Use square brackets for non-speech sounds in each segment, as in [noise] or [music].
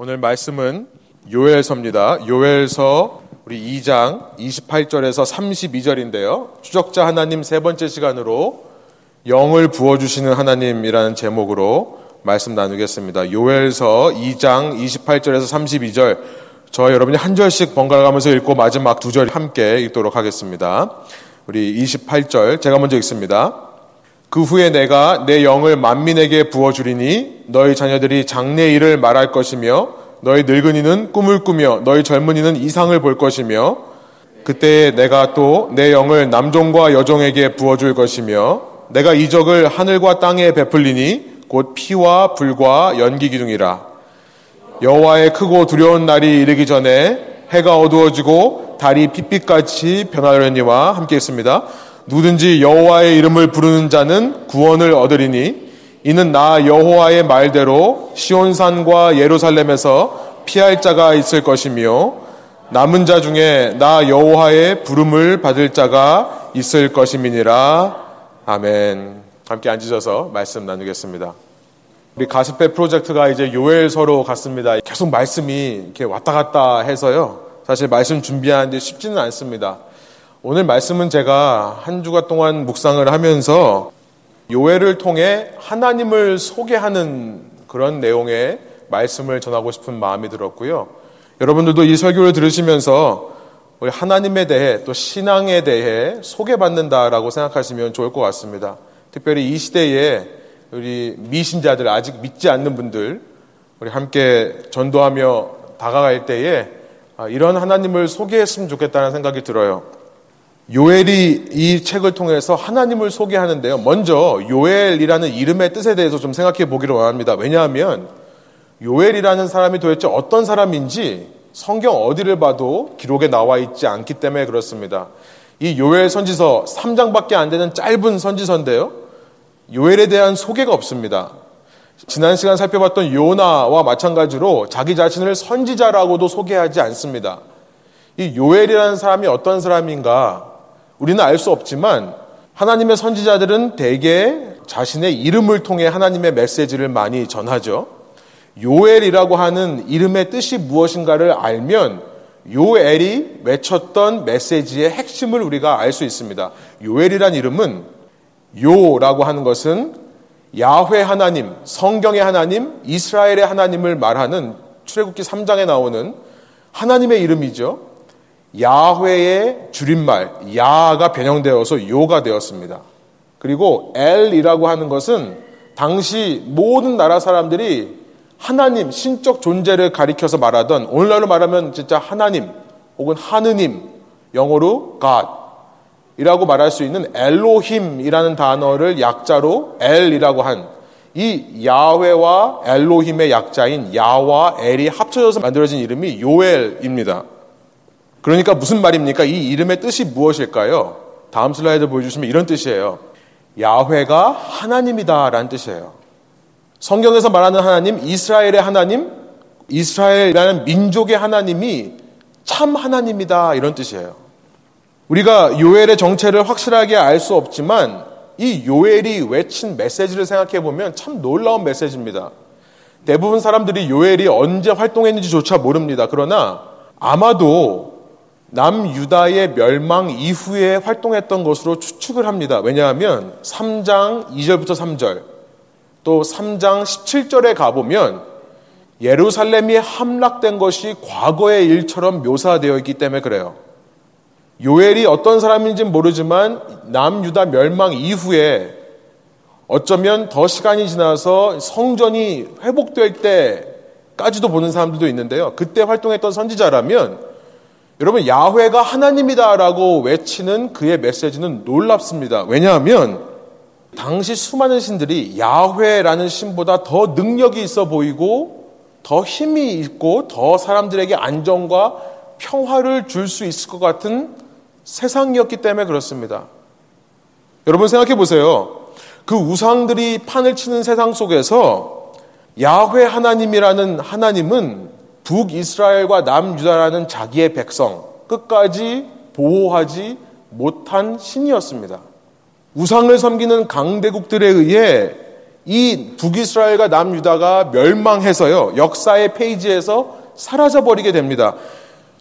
오늘 말씀은 요엘서입니다. 요엘서 우리 2장 28절에서 32절인데요. 추적자 하나님 세 번째 시간으로 영을 부어주시는 하나님이라는 제목으로 말씀 나누겠습니다. 요엘서 2장 28절에서 32절 저 여러분이 한 절씩 번갈아 가면서 읽고 마지막 두 절 함께 읽도록 하겠습니다. 우리 28절 제가 먼저 읽습니다. 그 후에 내가 내 영을 만민에게 부어주리니 너희 자녀들이 장래 일을 말할 것이며 너희 늙은이는 꿈을 꾸며 너희 젊은이는 이상을 볼 것이며 그때 내가 또 내 영을 남종과 여종에게 부어줄 것이며 내가 이적을 하늘과 땅에 베풀리니 곧 피와 불과 연기 기둥이라 여호와의 크고 두려운 날이 이르기 전에 해가 어두워지고 달이 핏빛같이 변하려니와 함께 있습니다. 누든지 여호와의 이름을 부르는 자는 구원을 얻으리니 이는 나 여호와의 말대로 시온산과 예루살렘에서 피할 자가 있을 것이며 남은 자 중에 나 여호와의 부름을 받을 자가 있을 것임이니라 아멘. 함께 앉으셔서 말씀 나누겠습니다. 우리 가스페 프로젝트가 이제 요엘서로 갔습니다. 계속 말씀이 이렇게 왔다 갔다 해서요. 사실 말씀 준비하는데 쉽지는 않습니다. 오늘 말씀은 제가 한 주가 동안 묵상을 하면서 요엘을 통해 하나님을 소개하는 그런 내용의 말씀을 전하고 싶은 마음이 들었고요. 여러분들도 이 설교를 들으시면서 우리 하나님에 대해 또 신앙에 대해 소개받는다라고 생각하시면 좋을 것 같습니다. 특별히 이 시대에 우리 미신자들 아직 믿지 않는 분들 우리 함께 전도하며 다가갈 때에 이런 하나님을 소개했으면 좋겠다는 생각이 들어요. 요엘이 이 책을 통해서 하나님을 소개하는데요. 먼저 요엘이라는 이름의 뜻에 대해서 좀 생각해 보기를 원합니다. 왜냐하면 요엘이라는 사람이 도대체 어떤 사람인지 성경 어디를 봐도 기록에 나와 있지 않기 때문에 그렇습니다. 이 요엘 선지서 3장밖에 안 되는 짧은 선지서인데요. 요엘에 대한 소개가 없습니다. 지난 시간 살펴봤던 요나와 마찬가지로 자기 자신을 선지자라고도 소개하지 않습니다. 이 요엘이라는 사람이 어떤 사람인가 우리는 알 수 없지만 하나님의 선지자들은 대개 자신의 이름을 통해 하나님의 메시지를 많이 전하죠. 요엘이라고 하는 이름의 뜻이 무엇인가를 알면 요엘이 외쳤던 메시지의 핵심을 우리가 알 수 있습니다. 요엘이란 이름은 요라고 하는 것은 야훼 하나님, 성경의 하나님, 이스라엘의 하나님을 말하는 출애굽기 3장에 나오는 하나님의 이름이죠. 야훼의 줄임말 야가 변형되어서 요가 되었습니다. 그리고 엘이라고 하는 것은 당시 모든 나라 사람들이 하나님 신적 존재를 가리켜서 말하던 오늘날로 말하면 진짜 하나님 혹은 하느님 영어로 God 이라고 말할 수 있는 엘로힘이라는 단어를 약자로 엘이라고 한 이 야훼와 엘로힘의 약자인 야와 엘이 합쳐져서 만들어진 이름이 요엘입니다. 그러니까 무슨 말입니까? 이 이름의 뜻이 무엇일까요? 다음 슬라이드 보여주시면 이런 뜻이에요. 야훼가 하나님이다라는 뜻이에요. 성경에서 말하는 하나님, 이스라엘의 하나님, 이스라엘이라는 민족의 하나님이 참 하나님이다 이런 뜻이에요. 우리가 요엘의 정체를 확실하게 알 수 없지만 이 요엘이 외친 메시지를 생각해 보면 참 놀라운 메시지입니다. 대부분 사람들이 요엘이 언제 활동했는지조차 모릅니다. 그러나 아마도 남유다의 멸망 이후에 활동했던 것으로 추측을 합니다. 왜냐하면 3장 2절부터 3절, 또 3장 17절에 가보면 예루살렘이 함락된 것이 과거의 일처럼 묘사되어 있기 때문에 그래요. 요엘이 어떤 사람인지는 모르지만 남유다 멸망 이후에 어쩌면 더 시간이 지나서 성전이 회복될 때까지도 보는 사람들도 있는데요. 그때 활동했던 선지자라면 여러분 야훼가 하나님이다라고 외치는 그의 메시지는 놀랍습니다. 왜냐하면 당시 수많은 신들이 야훼라는 신보다 더 능력이 있어 보이고 더 힘이 있고 더 사람들에게 안정과 평화를 줄 수 있을 것 같은 세상이었기 때문에 그렇습니다. 여러분 생각해 보세요. 그 우상들이 판을 치는 세상 속에서 야훼 하나님이라는 하나님은 북이스라엘과 남유다라는 자기의 백성 끝까지 보호하지 못한 신이었습니다. 우상을 섬기는 강대국들에 의해 이 북이스라엘과 남유다가 멸망해서요. 역사의 페이지에서 사라져 버리게 됩니다.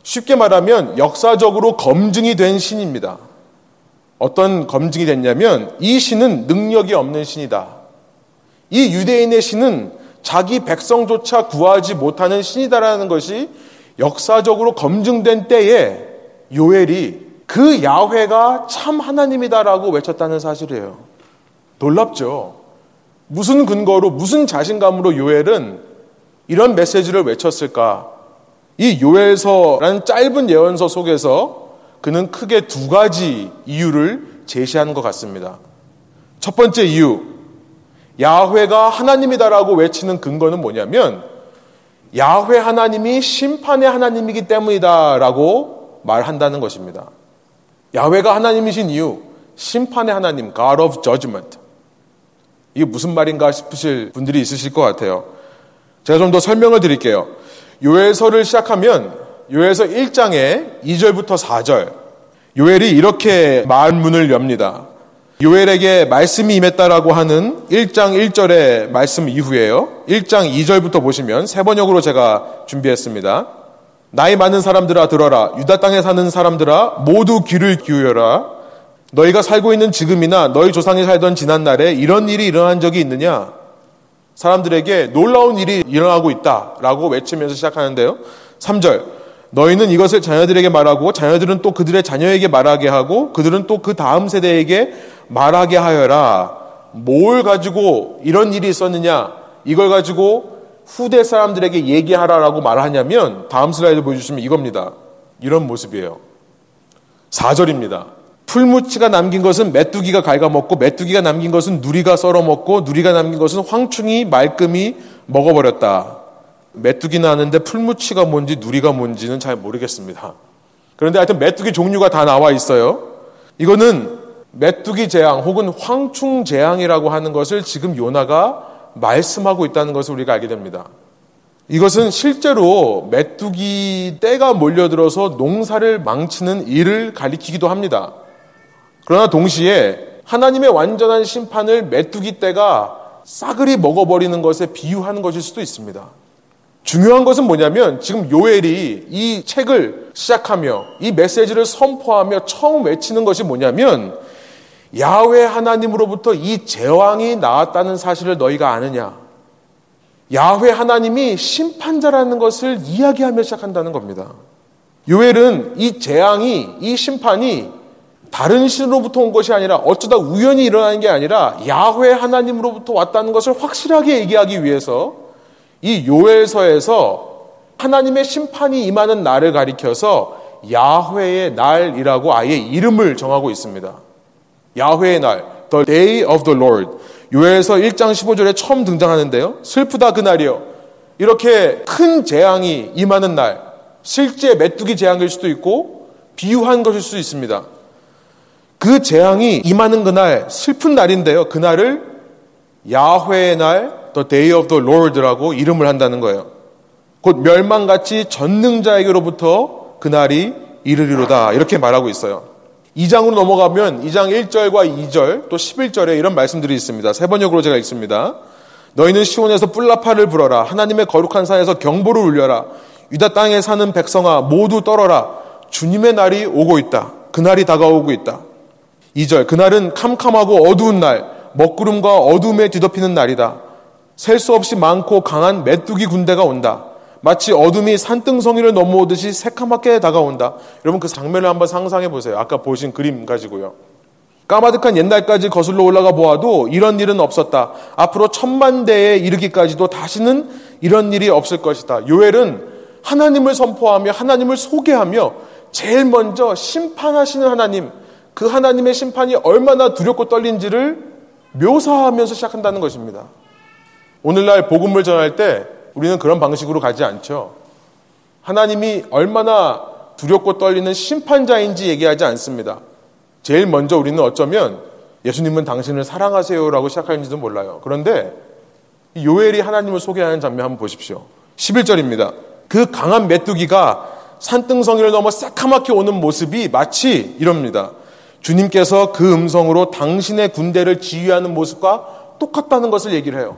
쉽게 말하면 역사적으로 검증이 된 신입니다. 어떤 검증이 됐냐면 이 신은 능력이 없는 신이다. 이 유대인의 신은 자기 백성조차 구하지 못하는 신이다라는 것이 역사적으로 검증된 때에 요엘이 그 야훼가 참 하나님이다라고 외쳤다는 사실이에요. 놀랍죠. 무슨 근거로 무슨 자신감으로 요엘은 이런 메시지를 외쳤을까? 이 요엘서라는 짧은 예언서 속에서 그는 크게 두 가지 이유를 제시하는 것 같습니다. 첫 번째 이유, 야훼가 하나님이다라고 외치는 근거는 뭐냐면 야훼 하나님이 심판의 하나님이기 때문이다라고 말한다는 것입니다. 야훼가 하나님이신 이유, 심판의 하나님, God of Judgment. 이게 무슨 말인가 싶으실 분들이 있으실 것 같아요. 제가 좀 더 설명을 드릴게요. 요엘서를 시작하면 요엘서 1장에 2절부터 4절 요엘이 이렇게 말문을 엽니다. 요엘에게 말씀이 임했다라고 하는 1장 1절의 말씀 이후에요. 1장 2절부터 보시면 세 번역으로 제가 준비했습니다. 나이 많은 사람들아 들어라. 유다 땅에 사는 사람들아 모두 귀를 기울여라. 너희가 살고 있는 지금이나 너희 조상이 살던 지난 날에 이런 일이 일어난 적이 있느냐? 사람들에게 놀라운 일이 일어나고 있다라고 외치면서 시작하는데요. 3절. 너희는 이것을 자녀들에게 말하고 자녀들은 또 그들의 자녀에게 말하게 하고 그들은 또 그 다음 세대에게 말하게 하여라. 뭘 가지고 이런 일이 있었느냐? 이걸 가지고 후대 사람들에게 얘기하라라고 말하냐면 다음 슬라이드 보여주시면 이겁니다. 이런 모습이에요. 4절입니다. 풀무치가 남긴 것은 메뚜기가 갉아먹고 메뚜기가 남긴 것은 누리가 썰어먹고 누리가 남긴 것은 황충이 말끔히 먹어버렸다. 메뚜기는 아는데 풀무치가 뭔지 누리가 뭔지는 잘 모르겠습니다. 그런데 하여튼 메뚜기 종류가 다 나와 있어요. 이거는 메뚜기 재앙 혹은 황충 재앙이라고 하는 것을 지금 요나가 말씀하고 있다는 것을 우리가 알게 됩니다. 이것은 실제로 메뚜기 떼가 몰려들어서 농사를 망치는 일을 가리키기도 합니다. 그러나 동시에 하나님의 완전한 심판을 메뚜기 떼가 싸그리 먹어버리는 것에 비유하는 것일 수도 있습니다. 중요한 것은 뭐냐면 지금 요엘이 이 책을 시작하며 이 메시지를 선포하며 처음 외치는 것이 뭐냐면 야외 하나님으로부터 이 제왕이 나왔다는 사실을 너희가 아느냐? 야훼 하나님이 심판자라는 것을 이야기하며 시작한다는 겁니다. 요엘은 이 재앙이 이 심판이 다른 신으로부터 온 것이 아니라 어쩌다 우연히 일어나는 게 아니라 야훼 하나님으로부터 왔다는 것을 확실하게 얘기하기 위해서 이 요엘서에서 하나님의 심판이 임하는 날을 가리켜서 야훼의 날이라고 아예 이름을 정하고 있습니다. 야훼의 날, the day of the Lord. 요엘서 1장 15절에 처음 등장하는데요. 슬프다 그날이요. 이렇게 큰 재앙이 임하는 날, 실제 메뚜기 재앙일 수도 있고 비유한 것일 수도 있습니다. 그 재앙이 임하는 그날 슬픈 날인데요. 그날을 야훼의 날, the day of the Lord라고 이름을 한다는 거예요. 곧 멸망같이 전능자에게로부터 그날이 이르리로다 이렇게 말하고 있어요. 2장으로 넘어가면 2장 1절과 2절 또 11절에 이런 말씀들이 있습니다. 세 번역으로 제가 읽습니다. 너희는 시온에서 뿔라파를 불어라. 하나님의 거룩한 산에서 경보를 울려라. 유다 땅에 사는 백성아 모두 떨어라. 주님의 날이 오고 있다. 그날이 다가오고 있다. 2절 그날은 캄캄하고 어두운 날 먹구름과 어둠에 뒤덮이는 날이다. 셀 수 없이 많고 강한 메뚜기 군대가 온다. 마치 어둠이 산등성이를 넘어오듯이 새카맣게 다가온다. 여러분 그 장면을 한번 상상해 보세요. 아까 보신 그림 가지고요. 까마득한 옛날까지 거슬러 올라가 보아도 이런 일은 없었다. 앞으로 천만 대에 이르기까지도 다시는 이런 일이 없을 것이다. 요엘은 하나님을 선포하며 하나님을 소개하며 제일 먼저 심판하시는 하나님, 그 하나님의 심판이 얼마나 두렵고 떨린지를 묘사하면서 시작한다는 것입니다. 오늘날 복음을 전할 때 우리는 그런 방식으로 가지 않죠. 하나님이 얼마나 두렵고 떨리는 심판자인지 얘기하지 않습니다. 제일 먼저 우리는 어쩌면 예수님은 당신을 사랑하세요라고 시작하는지도 몰라요. 그런데 요엘이 하나님을 소개하는 장면 한번 보십시오. 11절입니다. 그 강한 메뚜기가 산등성이를 넘어 새카맣게 오는 모습이 마치 이럽니다. 주님께서 그 음성으로 당신의 군대를 지휘하는 모습과 똑같다는 것을 얘기를 해요.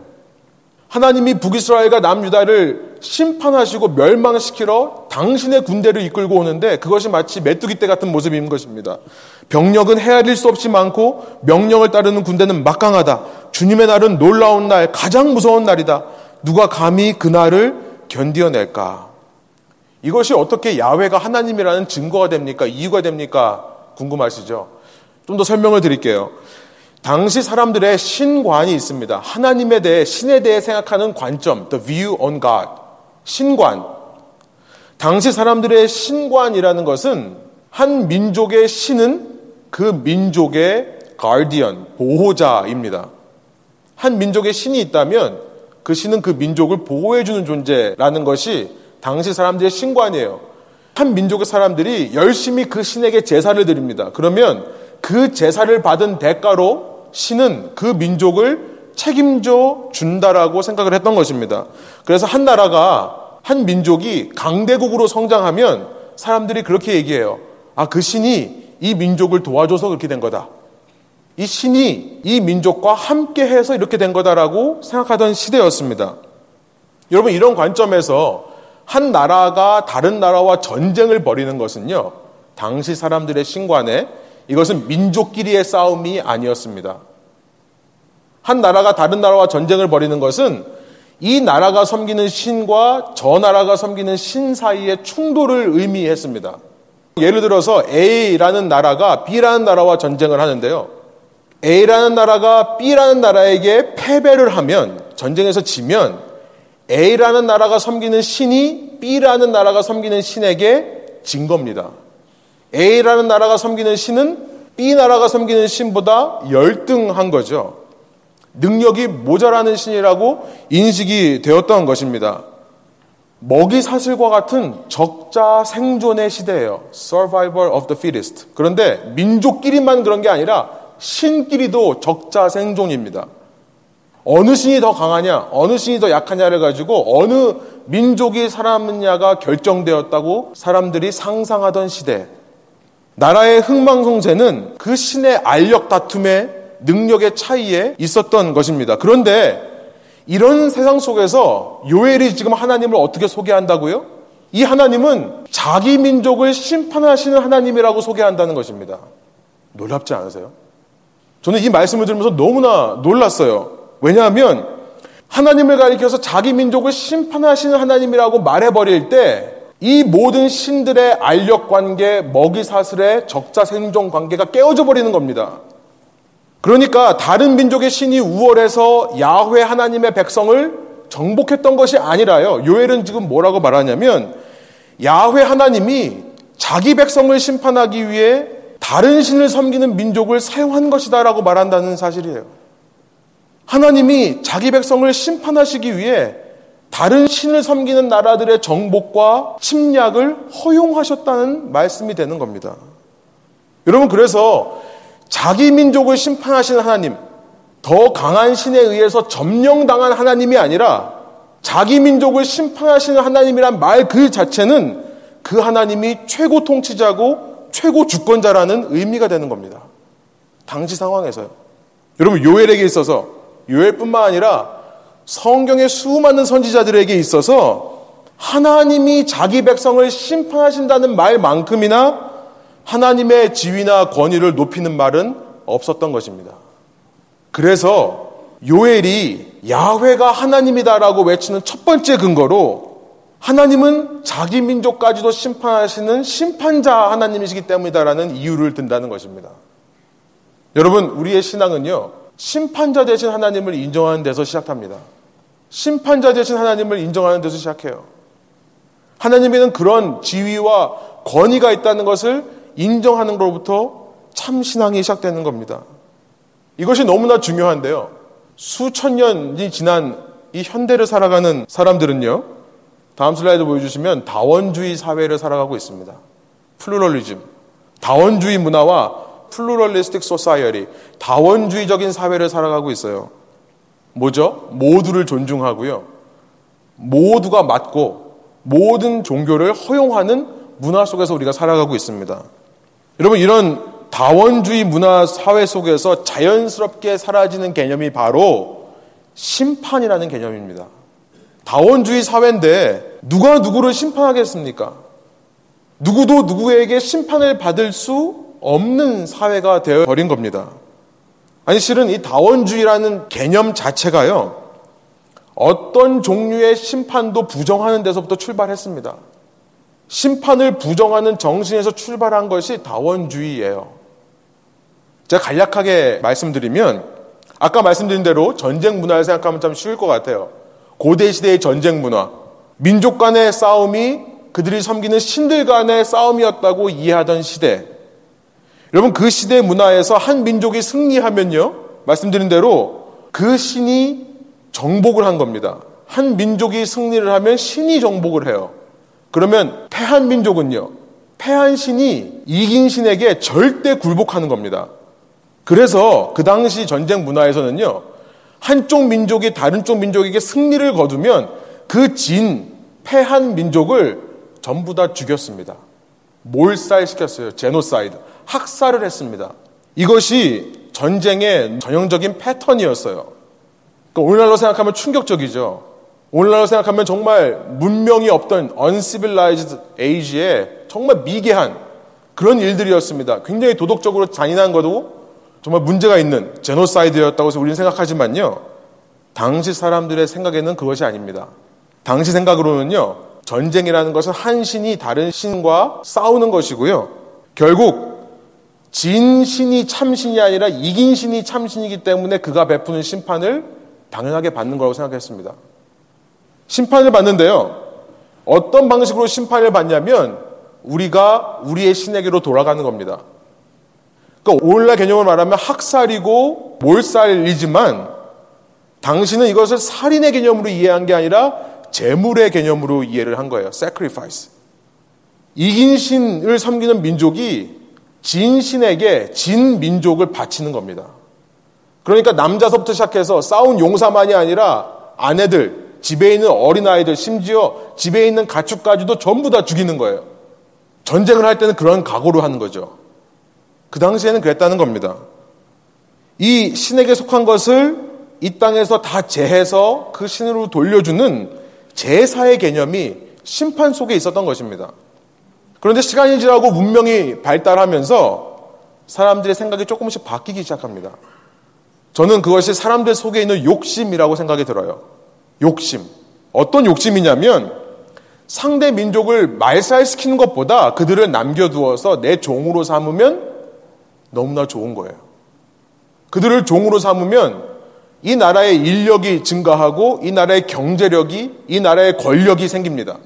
하나님이 북이스라엘과 남유다를 심판하시고 멸망시키러 당신의 군대를 이끌고 오는데 그것이 마치 메뚜기 때 같은 모습인 것입니다. 병력은 헤아릴 수 없이 많고 명령을 따르는 군대는 막강하다. 주님의 날은 놀라운 날, 가장 무서운 날이다. 누가 감히 그 날을 견디어낼까? 이것이 어떻게 야훼가 하나님이라는 증거가 됩니까? 이유가 됩니까? 궁금하시죠? 좀 더 설명을 드릴게요. 당시 사람들의 신관이 있습니다. 하나님에 대해, 신에 대해 생각하는 관점, the view on God. 신관. 당시 사람들의 신관이라는 것은 한 민족의 신은 그 민족의 guardian, 보호자입니다. 한 민족의 신이 있다면 그 신은 그 민족을 보호해주는 존재라는 것이 당시 사람들의 신관이에요. 한 민족의 사람들이 열심히 그 신에게 제사를 드립니다. 그러면 그 제사를 받은 대가로 신은 그 민족을 책임져 준다라고 생각을 했던 것입니다. 그래서 한 나라가 한 민족이 강대국으로 성장하면 사람들이 그렇게 얘기해요. 아, 그 신이 이 민족을 도와줘서 그렇게 된 거다. 이 신이 이 민족과 함께 해서 이렇게 된 거다라고 생각하던 시대였습니다. 여러분, 이런 관점에서 한 나라가 다른 나라와 전쟁을 벌이는 것은요, 당시 사람들의 신관에 이것은 민족끼리의 싸움이 아니었습니다. 한 나라가 다른 나라와 전쟁을 벌이는 것은 이 나라가 섬기는 신과 저 나라가 섬기는 신 사이의 충돌을 의미했습니다. 예를 들어서 A라는 나라가 B라는 나라와 전쟁을 하는데요. A라는 나라가 B라는 나라에게 패배를 하면 전쟁에서 지면 A라는 나라가 섬기는 신이 B라는 나라가 섬기는 신에게 진 겁니다. A라는 나라가 섬기는 신은 B 나라가 섬기는 신보다 열등한 거죠. 능력이 모자라는 신이라고 인식이 되었던 것입니다. 먹이 사슬과 같은 적자 생존의 시대예요. Survival of the fittest. 그런데 민족끼리만 그런 게 아니라 신끼리도 적자 생존입니다. 어느 신이 더 강하냐, 어느 신이 더 약하냐를 가지고 어느 민족이 살아남느냐가 결정되었다고 사람들이 상상하던 시대. 나라의 흥망성쇠는 그 신의 알력 다툼에 능력의 차이에 있었던 것입니다. 그런데 이런 세상 속에서 요엘이 지금 하나님을 어떻게 소개한다고요? 이 하나님은 자기 민족을 심판하시는 하나님이라고 소개한다는 것입니다. 놀랍지 않으세요? 저는 이 말씀을 들으면서 너무나 놀랐어요. 왜냐하면 하나님을 가리켜서 자기 민족을 심판하시는 하나님이라고 말해버릴 때 이 모든 신들의 알력 관계, 먹이 사슬의 적자 생존 관계가 깨어져 버리는 겁니다. 그러니까 다른 민족의 신이 우월해서 야훼 하나님의 백성을 정복했던 것이 아니라요. 요엘은 지금 뭐라고 말하냐면 야훼 하나님이 자기 백성을 심판하기 위해 다른 신을 섬기는 민족을 사용한 것이다라고 말한다는 사실이에요. 하나님이 자기 백성을 심판하시기 위해 다른 신을 섬기는 나라들의 정복과 침략을 허용하셨다는 말씀이 되는 겁니다. 여러분, 그래서 자기 민족을 심판하시는 하나님, 더 강한 신에 의해서 점령당한 하나님이 아니라 자기 민족을 심판하시는 하나님이란 말 그 자체는 그 하나님이 최고 통치자고 최고 주권자라는 의미가 되는 겁니다. 당시 상황에서요. 여러분, 요엘에게 있어서, 요엘뿐만 아니라 성경의 수많은 선지자들에게 있어서 하나님이 자기 백성을 심판하신다는 말만큼이나 하나님의 지위나 권위를 높이는 말은 없었던 것입니다. 그래서 요엘이 야훼가 하나님이다라고 외치는 첫 번째 근거로 하나님은 자기 민족까지도 심판하시는 심판자 하나님이시기 때문이다라는 이유를 든다는 것입니다. 여러분, 우리의 신앙은요, 심판자 대신 하나님을 인정하는 데서 시작합니다. 심판자 대신 하나님을 인정하는 데서 시작해요. 하나님에는 그런 지위와 권위가 있다는 것을 인정하는 것부터 참 신앙이 시작되는 겁니다. 이것이 너무나 중요한데요. 수천 년이 지난 이 현대를 살아가는 사람들은요. 다음 슬라이드 보여주시면 다원주의 사회를 살아가고 있습니다. pluralism. 다원주의 문화와 pluralistic society. 다원주의적인 사회를 살아가고 있어요. 뭐죠? 모두를 존중하고요. 모두가 맞고 모든 종교를 허용하는 문화 속에서 우리가 살아가고 있습니다. 여러분 이런 다원주의 문화 사회 속에서 자연스럽게 사라지는 개념이 바로 심판이라는 개념입니다. 다원주의 사회인데 누가 누구를 심판하겠습니까? 누구도 누구에게 심판을 받을 수 없는 사회가 되어 버린 겁니다. 아니, 실은 이 다원주의라는 개념 자체가요, 어떤 종류의 심판도 부정하는 데서부터 출발했습니다. 심판을 부정하는 정신에서 출발한 것이 다원주의예요. 제가 간략하게 말씀드리면, 아까 말씀드린 대로 전쟁 문화를 생각하면 참 쉬울 것 같아요. 고대 시대의 전쟁 문화, 민족 간의 싸움이 그들이 섬기는 신들 간의 싸움이었다고 이해하던 시대. 여러분 그 시대 문화에서 한 민족이 승리하면요. 말씀드린 대로 그 신이 정복을 한 겁니다. 한 민족이 승리를 하면 신이 정복을 해요. 그러면 패한 민족은요. 패한 신이 이긴 신에게 절대 굴복하는 겁니다. 그래서 그 당시 전쟁 문화에서는요. 한쪽 민족이 다른 쪽 민족에게 승리를 거두면 그 진, 패한 민족을 전부 다 죽였습니다. 몰살시켰어요. 제노사이드. 학살을 했습니다. 이것이 전쟁의 전형적인 패턴이었어요. 그러니까 오늘날로 생각하면 충격적이죠. 오늘날로 생각하면 정말 문명이 없던 uncivilized age에 정말 미개한 그런 일들이었습니다. 굉장히 도덕적으로 잔인한 것도 정말 문제가 있는 제노사이드였다고 해서 우리는 생각하지만요. 당시 사람들의 생각에는 그것이 아닙니다. 당시 생각으로는요. 전쟁이라는 것은 한 신이 다른 신과 싸우는 것이고요. 결국 진 신이 참신이 아니라 이긴 신이 참신이기 때문에 그가 베푸는 심판을 당연하게 받는 거라고 생각했습니다. 심판을 받는데요. 어떤 방식으로 심판을 받냐면 우리가 우리의 신에게로 돌아가는 겁니다. 그러니까 오늘날 개념을 말하면 학살이고 몰살이지만 당신은 이것을 살인의 개념으로 이해한 게 아니라 재물의 개념으로 이해를 한 거예요. sacrifice. 이긴 신을 섬기는 민족이 진 신에게 진 민족을 바치는 겁니다. 그러니까 남자서부터 시작해서 싸운 용사만이 아니라 아내들, 집에 있는 어린아이들, 심지어 집에 있는 가축까지도 전부 다 죽이는 거예요. 전쟁을 할 때는 그런 각오로 하는 거죠. 그 당시에는 그랬다는 겁니다. 이 신에게 속한 것을 이 땅에서 다 제해서 그 신으로 돌려주는 제사의 개념이 심판 속에 있었던 것입니다. 그런데 시간이 지나고 문명이 발달하면서 사람들의 생각이 조금씩 바뀌기 시작합니다. 저는 그것이 사람들 속에 있는 욕심이라고 생각이 들어요. 욕심. 어떤 욕심이냐면 상대 민족을 말살시키는 것보다 그들을 남겨두어서 내 종으로 삼으면 너무나 좋은 거예요. 그들을 종으로 삼으면 이 나라의 인력이 증가하고 이 나라의 경제력이 이 나라의 권력이 생깁니다.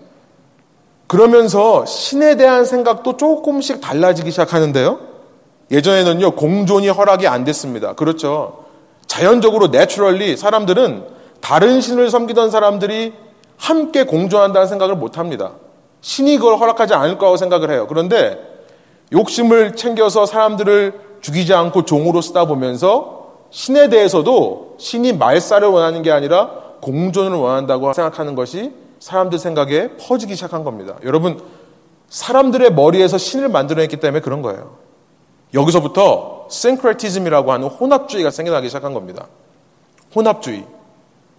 그러면서 신에 대한 생각도 조금씩 달라지기 시작하는데요. 예전에는요, 공존이 허락이 안 됐습니다. 그렇죠. 자연적으로 내추럴리 사람들은 다른 신을 섬기던 사람들이 함께 공존한다는 생각을 못 합니다. 신이 그걸 허락하지 않을 거라고 생각을 해요. 그런데 욕심을 챙겨서 사람들을 죽이지 않고 종으로 쓰다 보면서 신에 대해서도 신이 말살을 원하는 게 아니라 공존을 원한다고 생각하는 것이 사람들 생각에 퍼지기 시작한 겁니다. 여러분, 사람들의 머리에서 신을 만들어냈기 때문에 그런 거예요. 여기서부터 싱크레티즘이라고 하는 혼합주의가 생겨나기 시작한 겁니다. 혼합주의.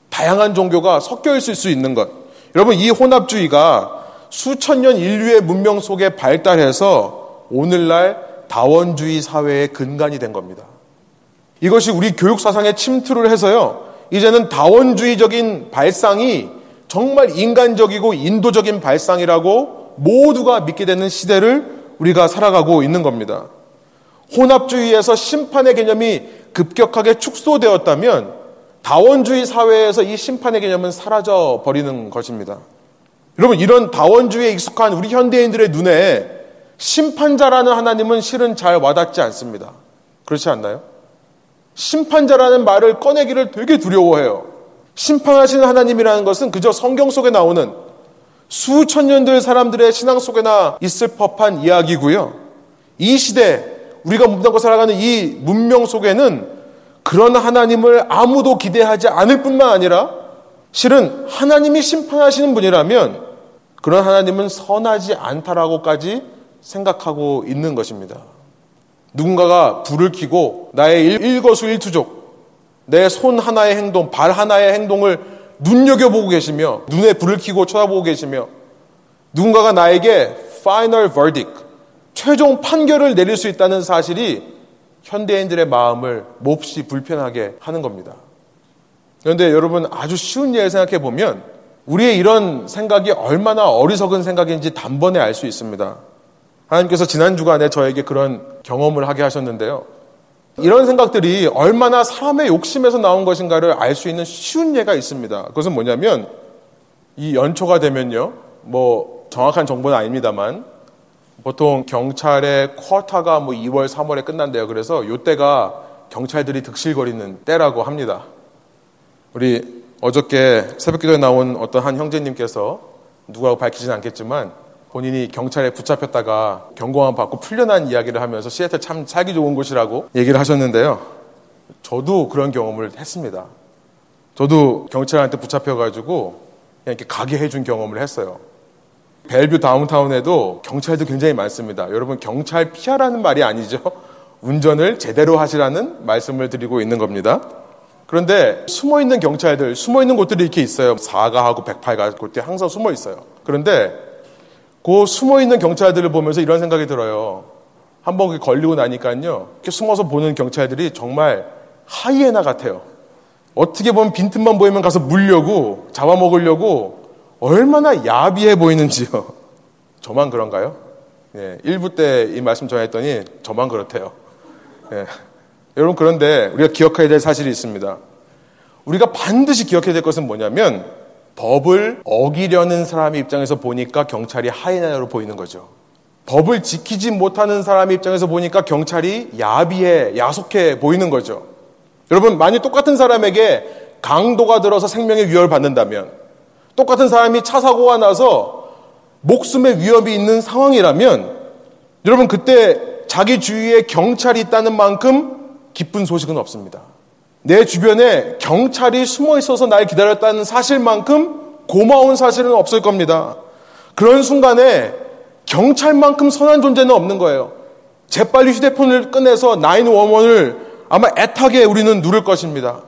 다양한 종교가 섞여 있을 수 있는 것. 여러분, 이 혼합주의가 수천 년 인류의 문명 속에 발달해서 오늘날 다원주의 사회의 근간이 된 겁니다. 이것이 우리 교육 사상에 침투를 해서요. 이제는 다원주의적인 발상이 정말 인간적이고 인도적인 발상이라고 모두가 믿게 되는 시대를 우리가 살아가고 있는 겁니다. 혼합주의에서 심판의 개념이 급격하게 축소되었다면 다원주의 사회에서 이 심판의 개념은 사라져 버리는 것입니다. 여러분, 이런 다원주의에 익숙한 우리 현대인들의 눈에 심판자라는 하나님은 실은 잘 와닿지 않습니다. 그렇지 않나요? 심판자라는 말을 꺼내기를 되게 두려워해요. 심판하시는 하나님이라는 것은 그저 성경 속에 나오는 수천 년들 사람들의 신앙 속에나 있을 법한 이야기고요. 이 시대 우리가 문명고 살아가는 이 문명 속에는 그런 하나님을 아무도 기대하지 않을 뿐만 아니라 실은 하나님이 심판하시는 분이라면 그런 하나님은 선하지 않다라고까지 생각하고 있는 것입니다. 누군가가 불을 켜고 나의 일거수일투족, 내 손 하나의 행동, 발 하나의 행동을 눈여겨보고 계시며 눈에 불을 켜고 쳐다보고 계시며 누군가가 나에게 final verdict, 최종 판결을 내릴 수 있다는 사실이 현대인들의 마음을 몹시 불편하게 하는 겁니다. 그런데 여러분 아주 쉬운 예를 생각해 보면 우리의 이런 생각이 얼마나 어리석은 생각인지 단번에 알 수 있습니다. 하나님께서 지난 주간에 저에게 그런 경험을 하게 하셨는데요. 이런 생각들이 얼마나 사람의 욕심에서 나온 것인가를 알 수 있는 쉬운 예가 있습니다. 그것은 뭐냐면 이 연초가 되면요. 뭐 정확한 정보는 아닙니다만 보통 경찰의 쿼터가 뭐 2월, 3월에 끝난대요. 그래서 이때가 경찰들이 득실거리는 때라고 합니다. 우리 어저께 새벽 기도에 나온 어떤 한 형제님께서 누가 밝히진 않겠지만 본인이 경찰에 붙잡혔다가 경고만 받고 풀려난 이야기를 하면서 시애틀 참 살기 좋은 곳이라고 얘기를 하셨는데요. 저도 그런 경험을 했습니다. 저도 경찰한테 붙잡혀가지고 그냥 이렇게 가게 해준 경험을 했어요. 벨뷰 다운타운에도 경찰도 굉장히 많습니다. 여러분 경찰 피하라는 말이 아니죠. [laughs] 운전을 제대로 하시라는 말씀을 드리고 있는 겁니다. 그런데 숨어 있는 경찰들, 숨어 있는 곳들이 이렇게 있어요. 4가하고 108가 그때 항상 숨어 있어요. 그런데 그 숨어 있는 경찰들을 보면서 이런 생각이 들어요. 한번 걸리고 나니까요. 이렇게 숨어서 보는 경찰들이 정말 하이에나 같아요. 어떻게 보면 빈틈만 보이면 가서 물려고 잡아먹으려고 얼마나 야비해 보이는지요. [laughs] 저만 그런가요? 예, 1부 때 이 말씀 전했더니 저만 그렇대요. 예. 여러분 그런데 우리가 기억해야 될 사실이 있습니다. 우리가 반드시 기억해야 될 것은 뭐냐면 법을 어기려는 사람의 입장에서 보니까 경찰이 하이나로 보이는 거죠. 법을 지키지 못하는 사람의 입장에서 보니까 경찰이 야비해, 야속해 보이는 거죠. 여러분, 만약 똑같은 사람에게 강도가 들어서 생명의 위협을 받는다면, 똑같은 사람이 차 사고가 나서 목숨의 위협이 있는 상황이라면, 여러분, 그때 자기 주위에 경찰이 있다는 만큼 기쁜 소식은 없습니다. 내 주변에 경찰이 숨어 있어서 날 기다렸다는 사실만큼 고마운 사실은 없을 겁니다. 그런 순간에 경찰만큼 선한 존재는 없는 거예요. 재빨리 휴대폰을 꺼내서 911을 아마 애타게 우리는 누를 것입니다.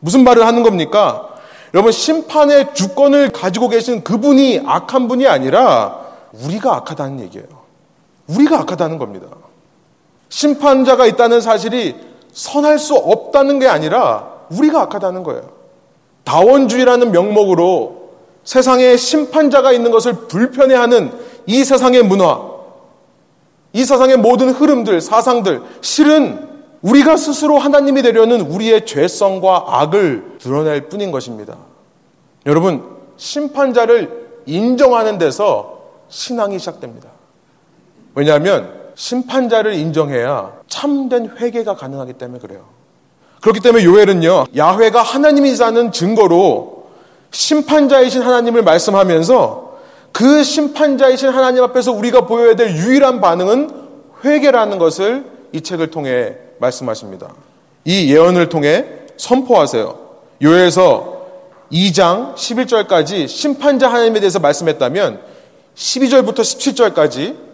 무슨 말을 하는 겁니까? 여러분, 심판의 주권을 가지고 계신 그분이 악한 분이 아니라 우리가 악하다는 얘기예요. 우리가 악하다는 겁니다. 심판자가 있다는 사실이 선할 수 없다는 게 아니라 우리가 악하다는 거예요. 다원주의라는 명목으로 세상에 심판자가 있는 것을 불편해하는 이 세상의 문화, 이 세상의 모든 흐름들, 사상들, 실은 우리가 스스로 하나님이 되려는 우리의 죄성과 악을 드러낼 뿐인 것입니다. 여러분, 심판자를 인정하는 데서 신앙이 시작됩니다. 왜냐하면 심판자를 인정해야 참된 회개가 가능하기 때문에 그래요. 그렇기 때문에 요엘은요, 야훼가 하나님이라는 증거로 심판자이신 하나님을 말씀하면서 그 심판자이신 하나님 앞에서 우리가 보여야 될 유일한 반응은 회개라는 것을 이 책을 통해 말씀하십니다. 이 예언을 통해 선포하세요. 요엘서 2장 11절까지 심판자 하나님에 대해서 말씀했다면 12절부터 17절까지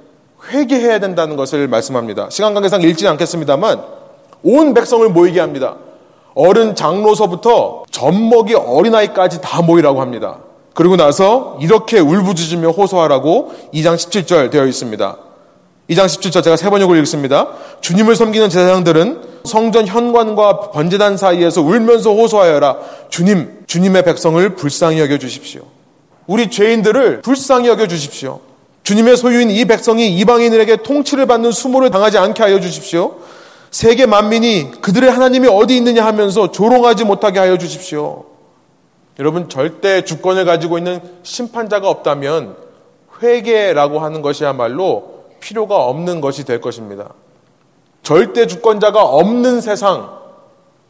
회개해야 된다는 것을 말씀합니다. 시간 관계상 읽지 않겠습니다만 온 백성을 모이게 합니다. 어른 장로서부터 젖먹이 어린아이까지 다 모이라고 합니다. 그리고 나서 이렇게 울부짖으며 호소하라고 2장 17절 되어 있습니다. 2장 17절 제가 세 번역을 읽습니다. 주님을 섬기는 제사장들은 성전 현관과 번제단 사이에서 울면서 호소하여라. 주님, 주님의 백성을 불쌍히 여겨 주십시오. 우리 죄인들을 불쌍히 여겨 주십시오. 주님의 소유인 이 백성이 이방인들에게 통치를 받는 수모를 당하지 않게 하여 주십시오. 세계 만민이 그들의 하나님이 어디 있느냐 하면서 조롱하지 못하게 하여 주십시오. 여러분 절대 주권을 가지고 있는 심판자가 없다면 회개라고 하는 것이야말로 필요가 없는 것이 될 것입니다. 절대 주권자가 없는 세상,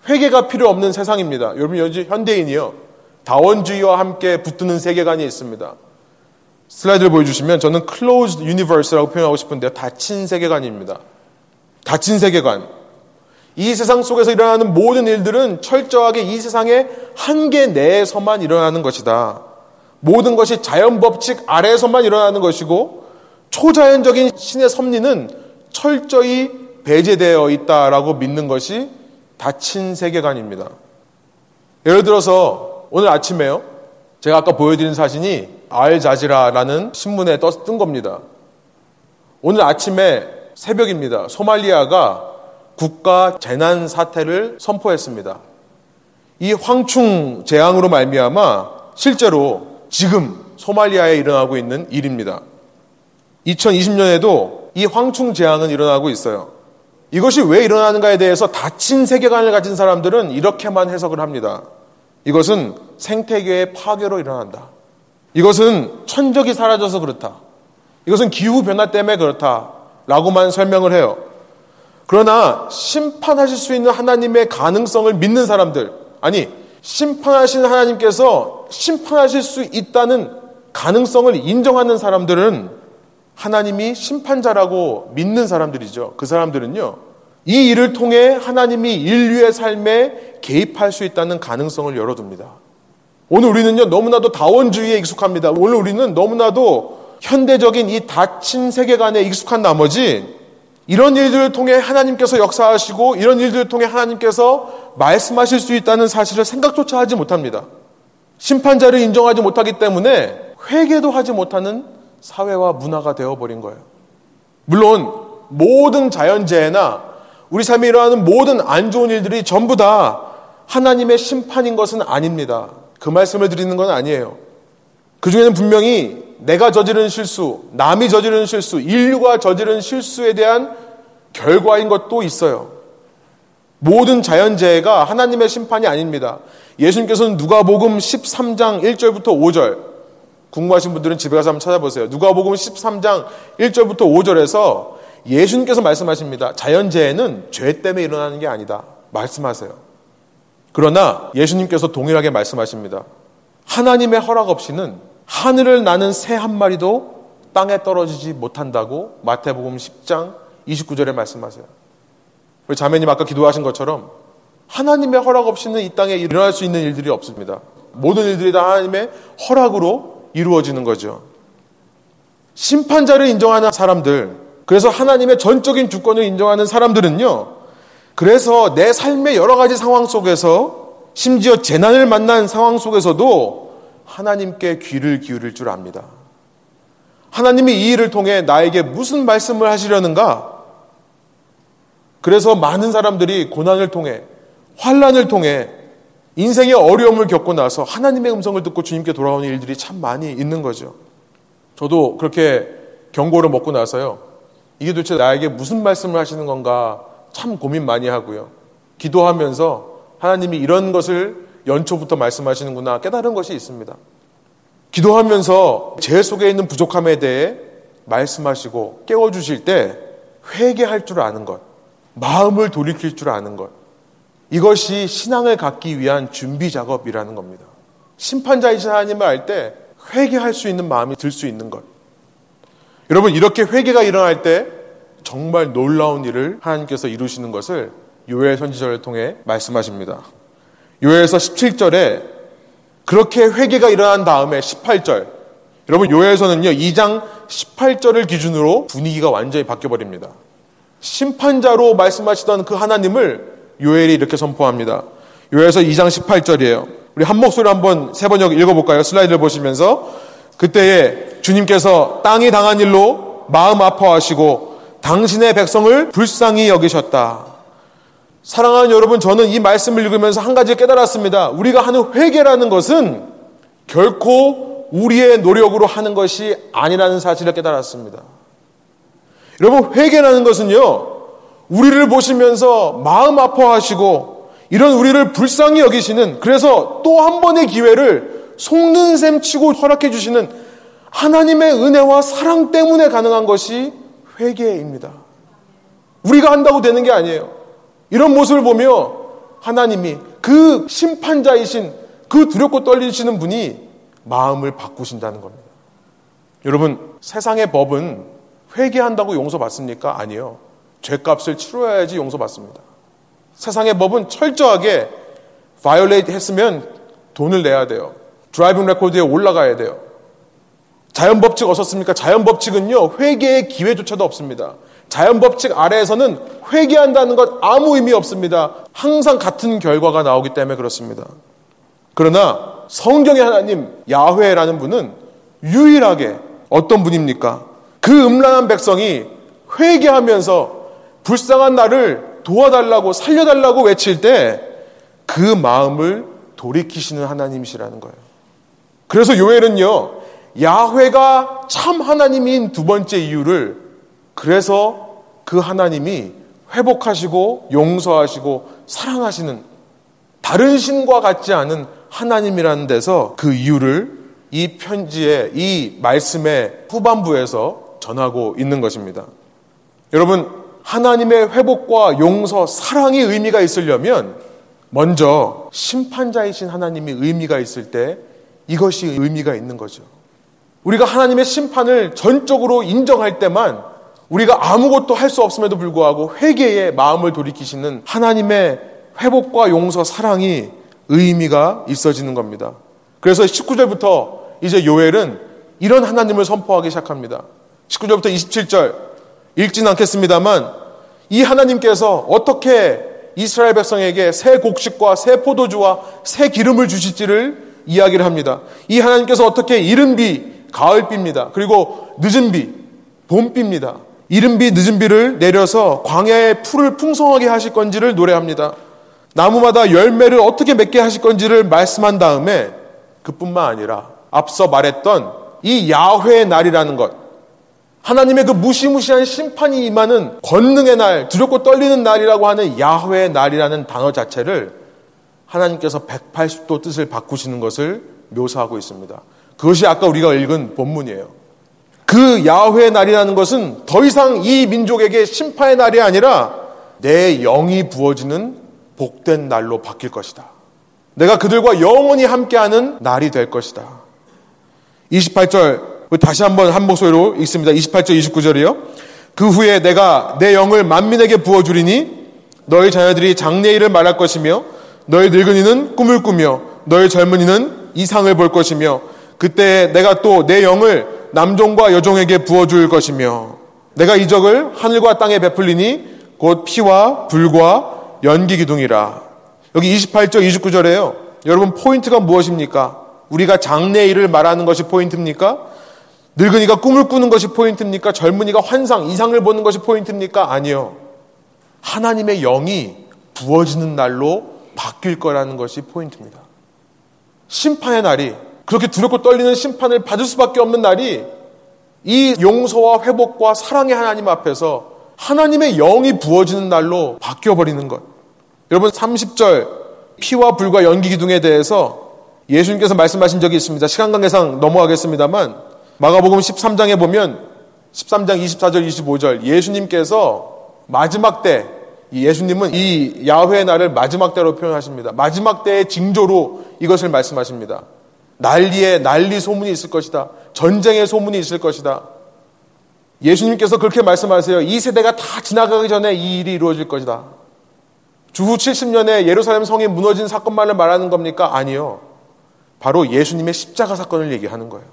회개가 필요 없는 세상입니다. 여러분 현대인이요. 다원주의와 함께 붙드는 세계관이 있습니다. 슬라이드를 보여주시면 저는 closed universe라고 표현하고 싶은데요. 닫힌 세계관입니다. 닫힌 세계관. 이 세상 속에서 일어나는 모든 일들은 철저하게 이 세상의 한계 내에서만 일어나는 것이다. 모든 것이 자연 법칙 아래에서만 일어나는 것이고 초자연적인 신의 섭리는 철저히 배제되어 있다라고 믿는 것이 닫힌 세계관입니다. 예를 들어서 오늘 아침에요. 제가 아까 보여드린 사진이 알자지라라는 신문에 뜬 겁니다. 오늘 아침에 새벽입니다. 소말리아가 국가 재난 사태를 선포했습니다. 이 황충 재앙으로 말미암아 실제로 지금 소말리아에 일어나고 있는 일입니다. 2020년에도 이 황충 재앙은 일어나고 있어요. 이것이 왜 일어나는가에 대해서 닫힌 세계관을 가진 사람들은 이렇게만 해석을 합니다. 이것은 생태계의 파괴로 일어난다. 이것은 천적이 사라져서 그렇다. 이것은 기후 변화 때문에 그렇다. 라고만 설명을 해요. 그러나 심판하실 수 있는 하나님의 가능성을 믿는 사람들, 아니, 심판하시는 하나님께서 심판하실 수 있다는 가능성을 인정하는 사람들은 하나님이 심판자라고 믿는 사람들이죠. 그 사람들은요, 이 일을 통해 하나님이 인류의 삶에 개입할 수 있다는 가능성을 열어둡니다. 오늘 우리는요, 너무나도 다원주의에 익숙합니다. 오늘 우리는 너무나도 현대적인 이 닫힌 세계관에 익숙한 나머지 이런 일들을 통해 하나님께서 역사하시고 이런 일들을 통해 하나님께서 말씀하실 수 있다는 사실을 생각조차 하지 못합니다. 심판자를 인정하지 못하기 때문에 회개도 하지 못하는 사회와 문화가 되어버린 거예요. 물론 모든 자연재해나 우리 삶에 일어나는 모든 안 좋은 일들이 전부 다 하나님의 심판인 것은 아닙니다. 그 말씀을 드리는 건 아니에요. 그 중에는 분명히 내가 저지른 실수, 남이 저지른 실수, 인류가 저지른 실수에 대한 결과인 것도 있어요. 모든 자연재해가 하나님의 심판이 아닙니다. 예수님께서는 누가복음 13장 1절부터 5절 궁금하신 분들은 집에 가서 한번 찾아보세요. 누가복음 13장 1절부터 5절에서 예수님께서 말씀하십니다. 자연재해는 죄 때문에 일어나는 게 아니다. 말씀하세요. 그러나 예수님께서 동일하게 말씀하십니다. 하나님의 허락 없이는 하늘을 나는 새 한 마리도 땅에 떨어지지 못한다고 마태복음 10장 29절에 말씀하세요. 우리 자매님 아까 기도하신 것처럼 하나님의 허락 없이는 이 땅에 일어날 수 있는 일들이 없습니다. 모든 일들이 다 하나님의 허락으로 이루어지는 거죠. 심판자를 인정하는 사람들, 그래서 하나님의 전적인 주권을 인정하는 사람들은요, 그래서 내 삶의 여러 가지 상황 속에서 심지어 재난을 만난 상황 속에서도 하나님께 귀를 기울일 줄 압니다. 하나님이 이 일을 통해 나에게 무슨 말씀을 하시려는가? 그래서 많은 사람들이 고난을 통해, 환란을 통해 인생의 어려움을 겪고 나서 하나님의 음성을 듣고 주님께 돌아오는 일들이 참 많이 있는 거죠. 저도 그렇게 경고를 먹고 나서요. 이게 도대체 나에게 무슨 말씀을 하시는 건가 참 고민 많이 하고요. 기도하면서 하나님이 이런 것을 연초부터 말씀하시는구나 깨달은 것이 있습니다. 기도하면서 제 속에 있는 부족함에 대해 말씀하시고 깨워주실 때 회개할 줄 아는 것, 마음을 돌이킬 줄 아는 것, 이것이 신앙을 갖기 위한 준비 작업이라는 겁니다. 심판자이신 하나님을 알 때 회개할 수 있는 마음이 들 수 있는 것. 여러분 이렇게 회개가 일어날 때 정말 놀라운 일을 하나님께서 이루시는 것을 요엘 선지자를 통해 말씀하십니다. 요엘서 17절에 그렇게 회개가 일어난 다음에 18절 여러분 요엘서는요 2장 18절을 기준으로 분위기가 완전히 바뀌어 버립니다. 심판자로 말씀하시던 그 하나님을 요엘이 이렇게 선포합니다. 요엘서 2장 18절이에요. 우리 한 목소리 한번 세 번역 읽어볼까요? 슬라이드를 보시면서 그때에 주님께서 땅이 당한 일로 마음 아파하시고 당신의 백성을 불쌍히 여기셨다. 사랑하는 여러분, 저는 이 말씀을 읽으면서 한 가지 깨달았습니다. 우리가 하는 회개라는 것은 결코 우리의 노력으로 하는 것이 아니라는 사실을 깨달았습니다. 여러분, 회개라는 것은요, 우리를 보시면서 마음 아파하시고 이런 우리를 불쌍히 여기시는 그래서 또 한 번의 기회를 속는 셈 치고 허락해 주시는 하나님의 은혜와 사랑 때문에 가능한 것이 회개입니다. 우리가 한다고 되는 게 아니에요. 이런 모습을 보며 하나님이 그 심판자이신 그 두렵고 떨리시는 분이 마음을 바꾸신다는 겁니다. 여러분, 세상의 법은 회개한다고 용서받습니까? 아니요. 죄값을 치러야지 용서받습니다. 세상의 법은 철저하게 violate 했으면 돈을 내야 돼요. driving record에 올라가야 돼요. 자연 법칙 어떻습니까? 자연 법칙은요, 회개의 기회조차도 없습니다. 자연 법칙 아래에서는 회개한다는 것 아무 의미 없습니다. 항상 같은 결과가 나오기 때문에 그렇습니다. 그러나 성경의 하나님 야훼라는 분은 유일하게 어떤 분입니까? 그 음란한 백성이 회개하면서 불쌍한 나를 도와달라고 살려달라고 외칠 때 그 마음을 돌이키시는 하나님이시라는 거예요. 그래서 요엘은요, 야훼가 참 하나님인 두 번째 이유를 그래서 그 하나님이 회복하시고 용서하시고 사랑하시는 다른 신과 같지 않은 하나님이라는 데서 그 이유를 이 편지의 이 말씀의 후반부에서 전하고 있는 것입니다. 여러분, 하나님의 회복과 용서, 사랑이 의미가 있으려면 먼저 심판자이신 하나님이 의미가 있을 때 이것이 의미가 있는 거죠. 우리가 하나님의 심판을 전적으로 인정할 때만 우리가 아무것도 할 수 없음에도 불구하고 회개의 마음을 돌이키시는 하나님의 회복과 용서, 사랑이 의미가 있어지는 겁니다. 그래서 19절부터 이제 요엘은 이런 하나님을 선포하기 시작합니다. 19절부터 27절 읽진 않겠습니다만 이 하나님께서 어떻게 이스라엘 백성에게 새 곡식과 새 포도주와 새 기름을 주실지를 이야기를 합니다. 이 하나님께서 어떻게 이른 비, 가을비입니다. 그리고 늦은 비, 봄비입니다. 이른 비, 늦은 비를 내려서 광야에 풀을 풍성하게 하실 건지를 노래합니다. 나무마다 열매를 어떻게 맺게 하실 건지를 말씀한 다음에 그뿐만 아니라 앞서 말했던 이 야훼의 날이라는 것, 하나님의 그 무시무시한 심판이 임하는 권능의 날, 두렵고 떨리는 날이라고 하는 야훼의 날이라는 단어 자체를 하나님께서 180도 뜻을 바꾸시는 것을 묘사하고 있습니다. 그것이 아까 우리가 읽은 본문이에요. 그 야훼의 날이라는 것은 더 이상 이 민족에게 심판의 날이 아니라 내 영이 부어지는 복된 날로 바뀔 것이다. 내가 그들과 영원히 함께하는 날이 될 것이다. 28절 다시 한번 한 목소리로 읽습니다. 28절 29절이요. 그 후에 내가 내 영을 만민에게 부어 주리니 너희 자녀들이 장래일을 말할 것이며 너희 늙은이는 꿈을 꾸며 너희 젊은이는 이상을 볼 것이며 그때 내가 또 내 영을 남종과 여종에게 부어줄 것이며 내가 이적을 하늘과 땅에 베풀리니 곧 피와 불과 연기 기둥이라. 여기 28절 29절에요. 여러분 포인트가 무엇입니까? 우리가 장래일을 말하는 것이 포인트입니까? 늙은이가 꿈을 꾸는 것이 포인트입니까? 젊은이가 환상, 이상을 보는 것이 포인트입니까? 아니요. 하나님의 영이 부어지는 날로 바뀔 거라는 것이 포인트입니다. 심판의 날이, 그렇게 두렵고 떨리는 심판을 받을 수밖에 없는 날이 이 용서와 회복과 사랑의 하나님 앞에서 하나님의 영이 부어지는 날로 바뀌어버리는 것. 여러분, 30절 피와 불과 연기 기둥에 대해서 예수님께서 말씀하신 적이 있습니다. 시간 관계상 넘어가겠습니다만 마가복음 13장에 보면 13장 24절 25절 예수님께서 마지막 때 예수님은 이 야훼의 날을 마지막 때로 표현하십니다. 마지막 때의 징조로 이것을 말씀하십니다. 난리에 난리 소문이 있을 것이다. 전쟁의 소문이 있을 것이다. 예수님께서 그렇게 말씀하세요. 이 세대가 다 지나가기 전에 이 일이 이루어질 것이다. 주후 70년에 예루살렘 성이 무너진 사건만을 말하는 겁니까? 아니요. 바로 예수님의 십자가 사건을 얘기하는 거예요.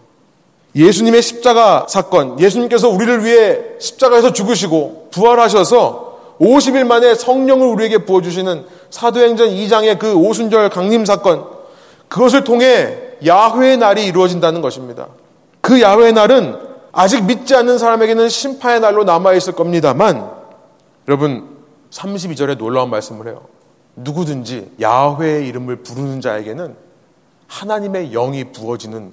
예수님의 십자가 사건, 예수님께서 우리를 위해 십자가에서 죽으시고 부활하셔서 50일 만에 성령을 우리에게 부어주시는 사도행전 2장의 그 오순절 강림 사건, 그것을 통해 야훼의 날이 이루어진다는 것입니다. 그 야훼의 날은 아직 믿지 않는 사람에게는 심판의 날로 남아 있을 겁니다만, 여러분, 32절에 놀라운 말씀을 해요. 누구든지 야훼의 이름을 부르는 자에게는 하나님의 영이 부어지는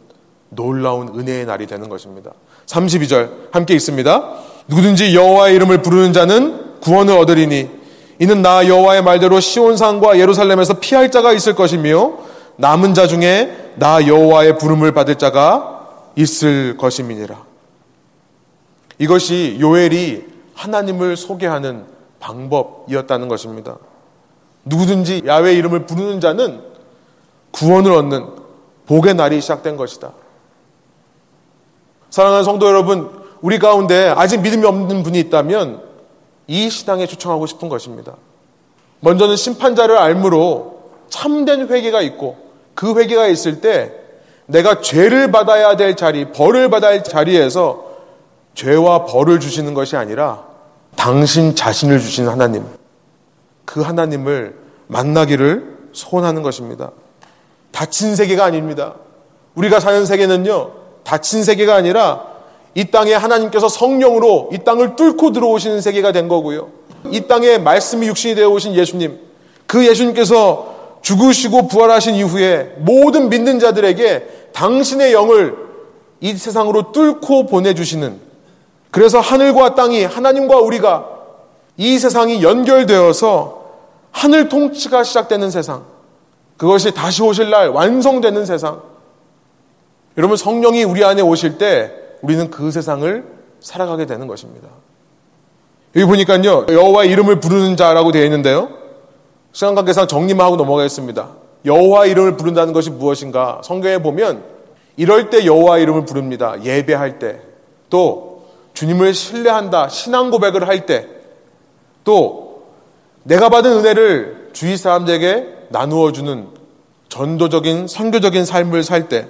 놀라운 은혜의 날이 되는 것입니다. 32절 함께 있습니다. 누구든지 여호와의 이름을 부르는 자는 구원을 얻으리니 이는 나 여호와의 말대로 시온산과 예루살렘에서 피할 자가 있을 것이며 남은 자 중에 나 여호와의 부름을 받을 자가 있을 것임이니라. 이것이 요엘이 하나님을 소개하는 방법이었다는 것입니다. 누구든지 야외 이름을 부르는 자는 구원을 얻는 복의 날이 시작된 것이다. 사랑하는 성도 여러분, 우리 가운데 아직 믿음이 없는 분이 있다면 이 시당에 초청하고 싶은 것입니다. 먼저는 심판자를 알므로 참된 회개가 있고 그 회개가 있을 때 내가 죄를 받아야 될 자리, 벌을 받아야 할 자리에서 죄와 벌을 주시는 것이 아니라 당신 자신을 주시는 하나님, 그 하나님을 만나기를 소원하는 것입니다. 닫힌 세계가 아닙니다. 우리가 사는 세계는요, 닫힌 세계가 아니라 이 땅에 하나님께서 성령으로 이 땅을 뚫고 들어오시는 세계가 된 거고요. 이 땅에 말씀이 육신이 되어 오신 예수님, 그 예수님께서 죽으시고 부활하신 이후에 모든 믿는 자들에게 당신의 영을 이 세상으로 뚫고 보내주시는 그래서 하늘과 땅이 하나님과 우리가 이 세상이 연결되어서 하늘 통치가 시작되는 세상 그것이 다시 오실 날 완성되는 세상 여러분 성령이 우리 안에 오실 때 우리는 그 세상을 살아가게 되는 것입니다. 여기 보니까요 여호와 이름을 부르는 자라고 되어 있는데요 시간 관계상 정리만 하고 넘어가겠습니다. 여호와 이름을 부른다는 것이 무엇인가? 성경에 보면 이럴 때 여호와 이름을 부릅니다. 예배할 때, 또 주님을 신뢰한다, 신앙 고백을 할 때, 또 내가 받은 은혜를 주위 사람들에게 나누어 주는 전도적인 선교적인 삶을 살 때,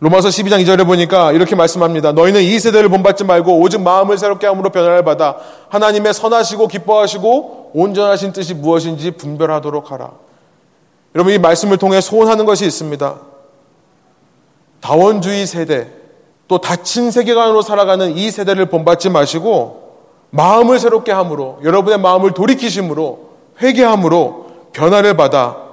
로마서 12장 2절에 보니까 이렇게 말씀합니다. 너희는 이 세대를 본받지 말고 오직 마음을 새롭게 함으로 변화를 받아 하나님의 선하시고 기뻐하시고 온전하신 뜻이 무엇인지 분별하도록 하라. 여러분 이 말씀을 통해 소원하는 것이 있습니다. 다원주의 세대 또 닫힌 세계관으로 살아가는 이 세대를 본받지 마시고 마음을 새롭게 함으로 여러분의 마음을 돌이키심으로 회개함으로 변화를 받아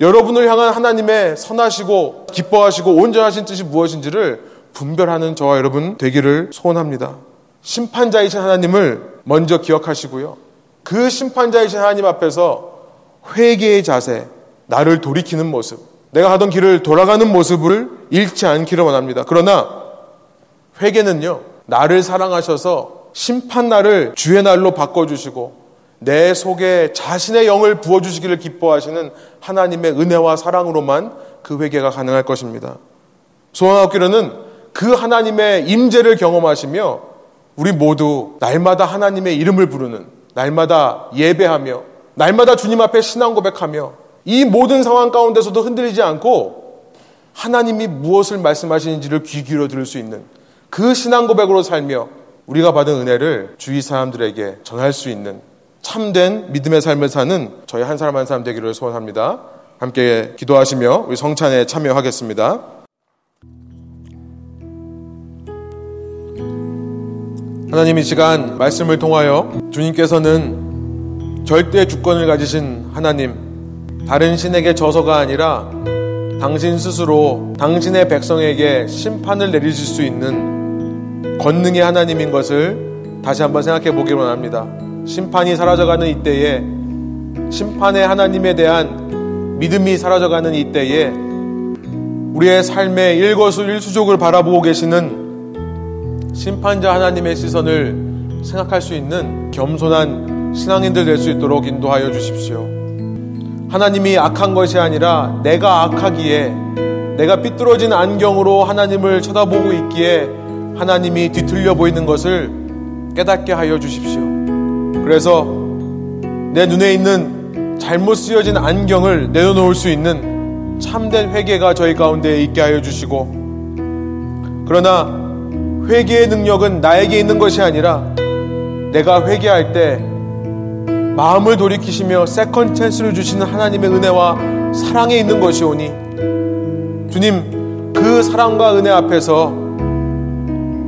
여러분을 향한 하나님의 선하시고 기뻐하시고 온전하신 뜻이 무엇인지를 분별하는 저와 여러분 되기를 소원합니다. 심판자이신 하나님을 먼저 기억하시고요. 그 심판자이신 하나님 앞에서 회개의 자세, 나를 돌이키는 모습, 내가 하던 길을 돌아가는 모습을 잃지 않기를 원합니다. 그러나 회개는요, 나를 사랑하셔서 심판 날을 주의 날로 바꿔주시고 내 속에 자신의 영을 부어주시기를 기뻐하시는 하나님의 은혜와 사랑으로만 그 회개가 가능할 것입니다. 소원하옵기로는 그 하나님의 임재를 경험하시며 우리 모두 날마다 하나님의 이름을 부르는 날마다 예배하며 날마다 주님 앞에 신앙 고백하며 이 모든 상황 가운데서도 흔들리지 않고 하나님이 무엇을 말씀하시는지를 귀 기울여 들을 수 있는 그 신앙 고백으로 살며 우리가 받은 은혜를 주위 사람들에게 전할 수 있는 참된 믿음의 삶을 사는 저희 한 사람 한 사람 되기를 소원합니다. 함께 기도하시며 우리 성찬에 참여하겠습니다. 하나님 이 시간 말씀을 통하여 주님께서는 절대 주권을 가지신 하나님, 다른 신에게 져서가 아니라 당신 스스로 당신의 백성에게 심판을 내리실 수 있는 권능의 하나님인 것을 다시 한번 생각해 보기 원합니다. 심판이 사라져가는 이때에 심판의 하나님에 대한 믿음이 사라져가는 이때에 우리의 삶의 일거수일수족을 바라보고 계시는 심판자 하나님의 시선을 생각할 수 있는 겸손한 신앙인들 될 수 있도록 인도하여 주십시오. 하나님이 악한 것이 아니라 내가 악하기에 내가 삐뚤어진 안경으로 하나님을 쳐다보고 있기에 하나님이 뒤틀려 보이는 것을 깨닫게 하여 주십시오. 그래서 내 눈에 있는 잘못 쓰여진 안경을 내려놓을 수 있는 참된 회개가 저희 가운데 있게 하여 주시고 그러나 회개의 능력은 나에게 있는 것이 아니라 내가 회개할 때 마음을 돌이키시며 second chance를 주시는 하나님의 은혜와 사랑에 있는 것이오니 주님 그 사랑과 은혜 앞에서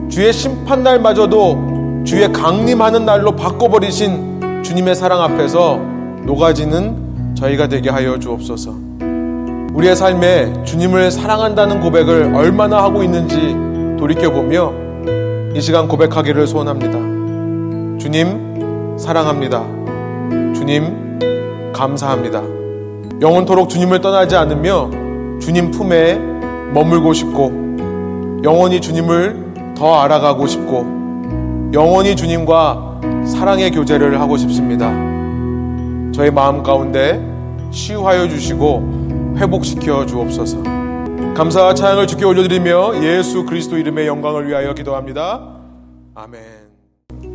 주의 심판날마저도 주의 강림하는 날로 바꿔버리신 주님의 사랑 앞에서 녹아지는 저희가 되게 하여 주옵소서. 우리의 삶에 주님을 사랑한다는 고백을 얼마나 하고 있는지 돌이켜보며 이 시간 고백하기를 소원합니다. 주님, 사랑합니다. 주님, 감사합니다. 영원토록 주님을 떠나지 않으며 주님 품에 머물고 싶고 영원히 주님을 더 알아가고 싶고 영원히 주님과 사랑의 교제를 하고 싶습니다. 저의 마음 가운데 치유하여 주시고 회복시켜 주옵소서. 감사와 찬양을 주께 올려드리며 예수 그리스도 이름의 영광을 위하여 기도합니다. 아멘.